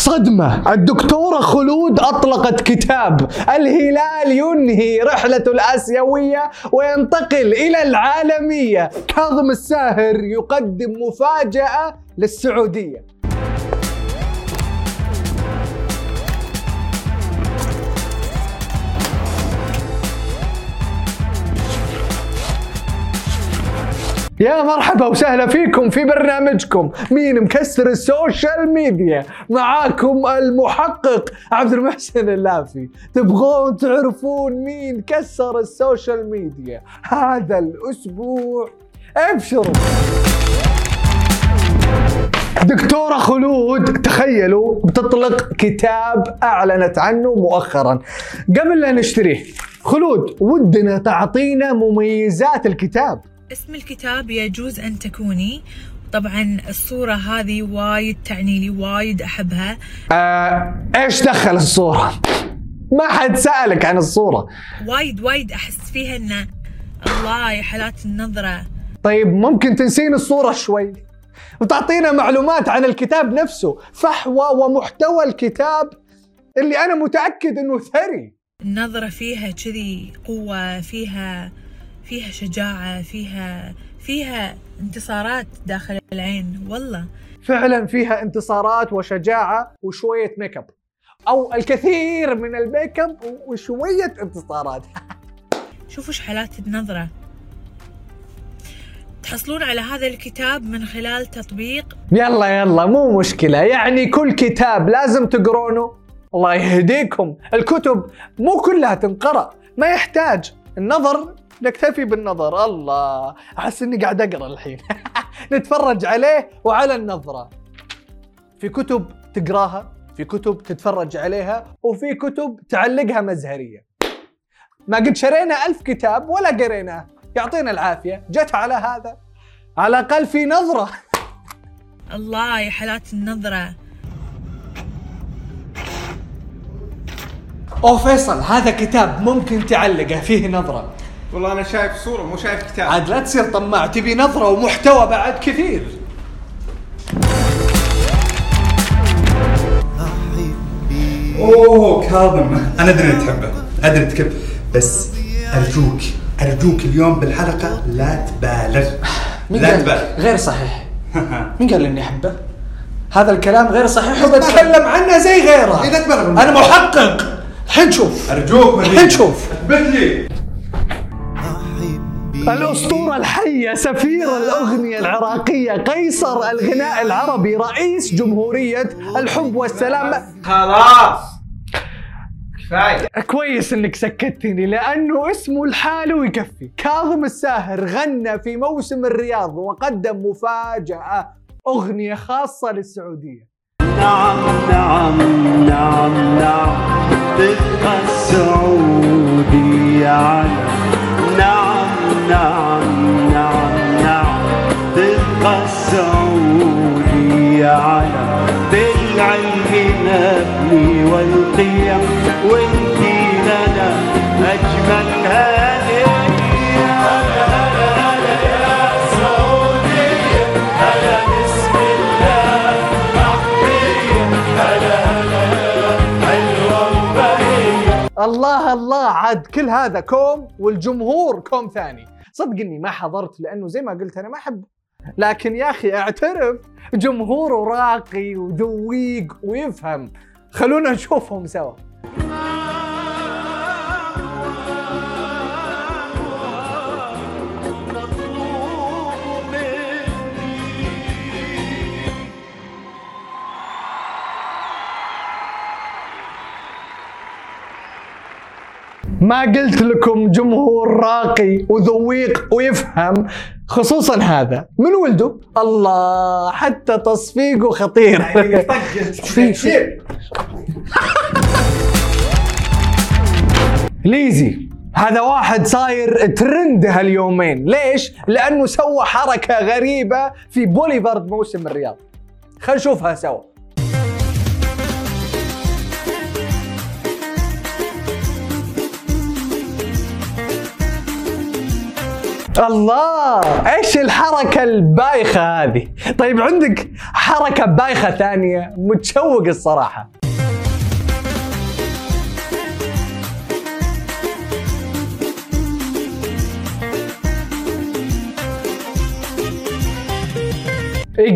صدمة. الدكتورة خلود أطلقت كتاب. الهلال ينهي رحلة الآسيوية وينتقل إلى العالمية. كاظم الساهر يقدم مفاجأة للسعودية. يا مرحبا وسهلا فيكم في برنامجكم مين مكسر السوشيال ميديا. معاكم المحقق عبد المحسن اللافي. تبغون تعرفون مين كسر ال social media هذا الأسبوع؟ ابشروا. دكتورة خلود تخيلوا بتطلق كتاب أعلنت عنه مؤخرا. قبل لا نشتريه خلود ودنا تعطينا مميزات الكتاب. اسم الكتاب يجوز أن تكوني. طبعا الصورة هذه وايد تعني لي وايد أحبها. آه، إيش دخل الصورة؟ ما حد سألك عن الصورة. وايد وايد أحس فيها أن الله يا حالات النظرة. طيب ممكن تنسين الصورة شوي؟ وتعطينا معلومات عن الكتاب نفسه. فحوى ومحتوى الكتاب اللي أنا متأكد أنه ثري. النظرة فيها كذي قوة فيها فيها شجاعة فيها فيها انتصارات داخل العين. والله. فعلا فيها انتصارات وشجاعة وشوية make up أو الكثير من ال make up وشوية انتصارات. شوفوا حالات النظرة. تحصلون على هذا الكتاب من خلال تطبيق. يلا يلا مو مشكلة. يعني كل كتاب لازم تقرونه الله يهديكم. الكتب مو كلها تنقرأ. ما يحتاج. النظر نكتفي بالنظر. الله أحس إني قاعد أقرأ الحين. نتفرج عليه وعلى النظرة. في كتب تقراها في كتب تتفرج عليها وفي كتب تعلقها مزهرية. ما قد شرينا ألف كتاب ولا قريناه. يعطينا العافية. جت على هذا. على الأقل في نظرة. الله يا حالات النظرة. أو فيصل هذا كتاب ممكن تعلقه فيه نظرة. والله أنا شايف صورة مو شايف كتاب. عاد لا تصير طماع تبي نظرة ومحتوى بعد كثير. أوه كاظم. أنا أدري إنك تحبه. أدري تحب بس أرجوك أرجوك اليوم بالحلقة لا تبالغ. لا تبالغ. غير صحيح. مين قال إني أحبه؟ هذا الكلام غير صحيح وبتكلم عنه زي غيره. لا تبالغ. أنا محقق. الحين نشوف أرجوك الحين نشوف أثبت لي. الأسطورة الحية سفير الأغنية العراقية قيصر الغناء العربي رئيس جمهورية الحب والسلام. خلاص. كفاية. كويس إنك سكتني لأنه اسمه لحاله يكفي. كاظم الساهر غنى في موسم الرياض وقدم مفاجأة أغنية خاصة للسعودية. نعم نعم نعم نعم. تبقى السعودية على نعم. نعم نعم نعم. تبقى السعودية على بالعلم نبني والقيم وانتي لنا أجمل. هدية الله الله. عاد كل هذا كوم والجمهور كوم ثاني. صدقني ما حضرت لأنه زي ما قلت أنا ما احب لكن يا أخي أعترف جمهوره راقي وذويق ويفهم. خلونا نشوفهم سوا. ما قلت لكم جمهور راقي وذويق ويفهم خصوصا هذا. من ولده؟ الله حتى تصفيقه خطير. ليزي هذا واحد صاير ترند هاليومين. ليش؟ لأنه سوى حركة غريبة في بوليفارد موسم الرياض. خلينا نشوفها سوا. الله إيش الحركة البايخة هذه؟ طيب عندك حركة بايخة ثانية متشوق الصراحة.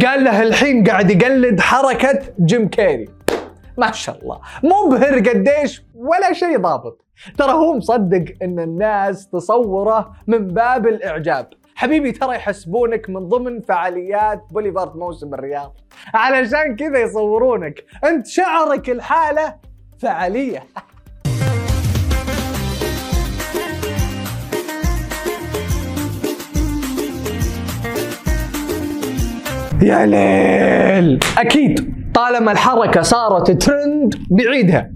قال له الحين قاعد يقلد حركة جيم كيري ما شاء الله. مبهر قديش ولا شيء ضابط. ترى هو مصدق إن الناس تصوره من باب الإعجاب. حبيبي ترى يحسبونك من ضمن فعاليات بوليفارد موسم الرياض. علشان كذا يصورونك. أنت شعرك الحالة فعالية. يا ليل! أكيد. طالما الحركة صارت ترند بعيدها.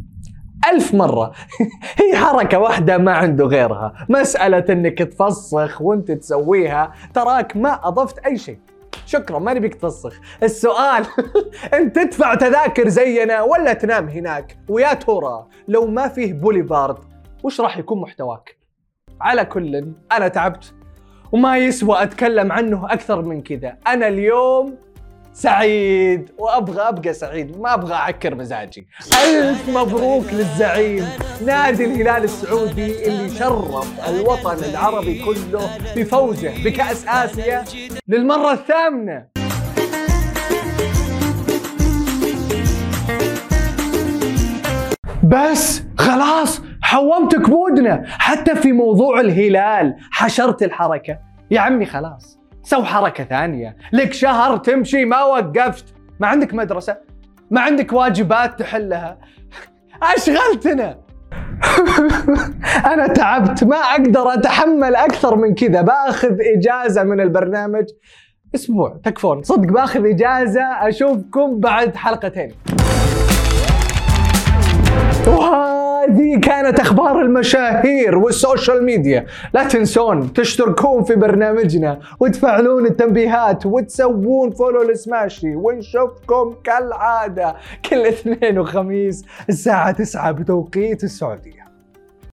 ألف مرة. هي حركة واحدة ما عنده غيرها. مسألة أنك تفسخ وأنت تسويها. تراك ما أضفت أي شيء. شكرا ما نبيك تفسخ. السؤال أنت تدفع تذاكر زينا ولا تنام هناك؟ ويا ترى لو ما فيه بوليفارد وش راح يكون محتواك؟ على كل أنا تعبت. وما يسوى أتكلم عنه أكثر من كذا. أنا اليوم سعيد وأبغى أبقى سعيد ما أبغى أعكر مزاجي. ألف مبروك للزعيم. نادي الهلال السعودي اللي شرف الوطن العربي كله بفوزه بكأس آسيا للمرة الثامنة. بس خلاص حومت كبودنا حتى في موضوع الهلال حشرت الحركة. يا عمي خلاص. سو حركة ثانية. لك شهر تمشي ما وقفت. ما عندك مدرسة. ما عندك واجبات تحلها. أشغلتنا. أنا تعبت. ما أقدر أتحمل أكثر من كذا. بأخذ إجازة من البرنامج. أسبوع. تكفون. صدق بأخذ إجازة. أشوفكم بعد حلقتين. وهذه كانت أخبار المشاهير وال social media. لا تنسون تشتركون في برنامجنا وتفعلون التنبيهات وتسوون follow ل Smashi ونشوفكم كالعادة كل اثنين وخميس الساعة 9 بتوقيت السعودية.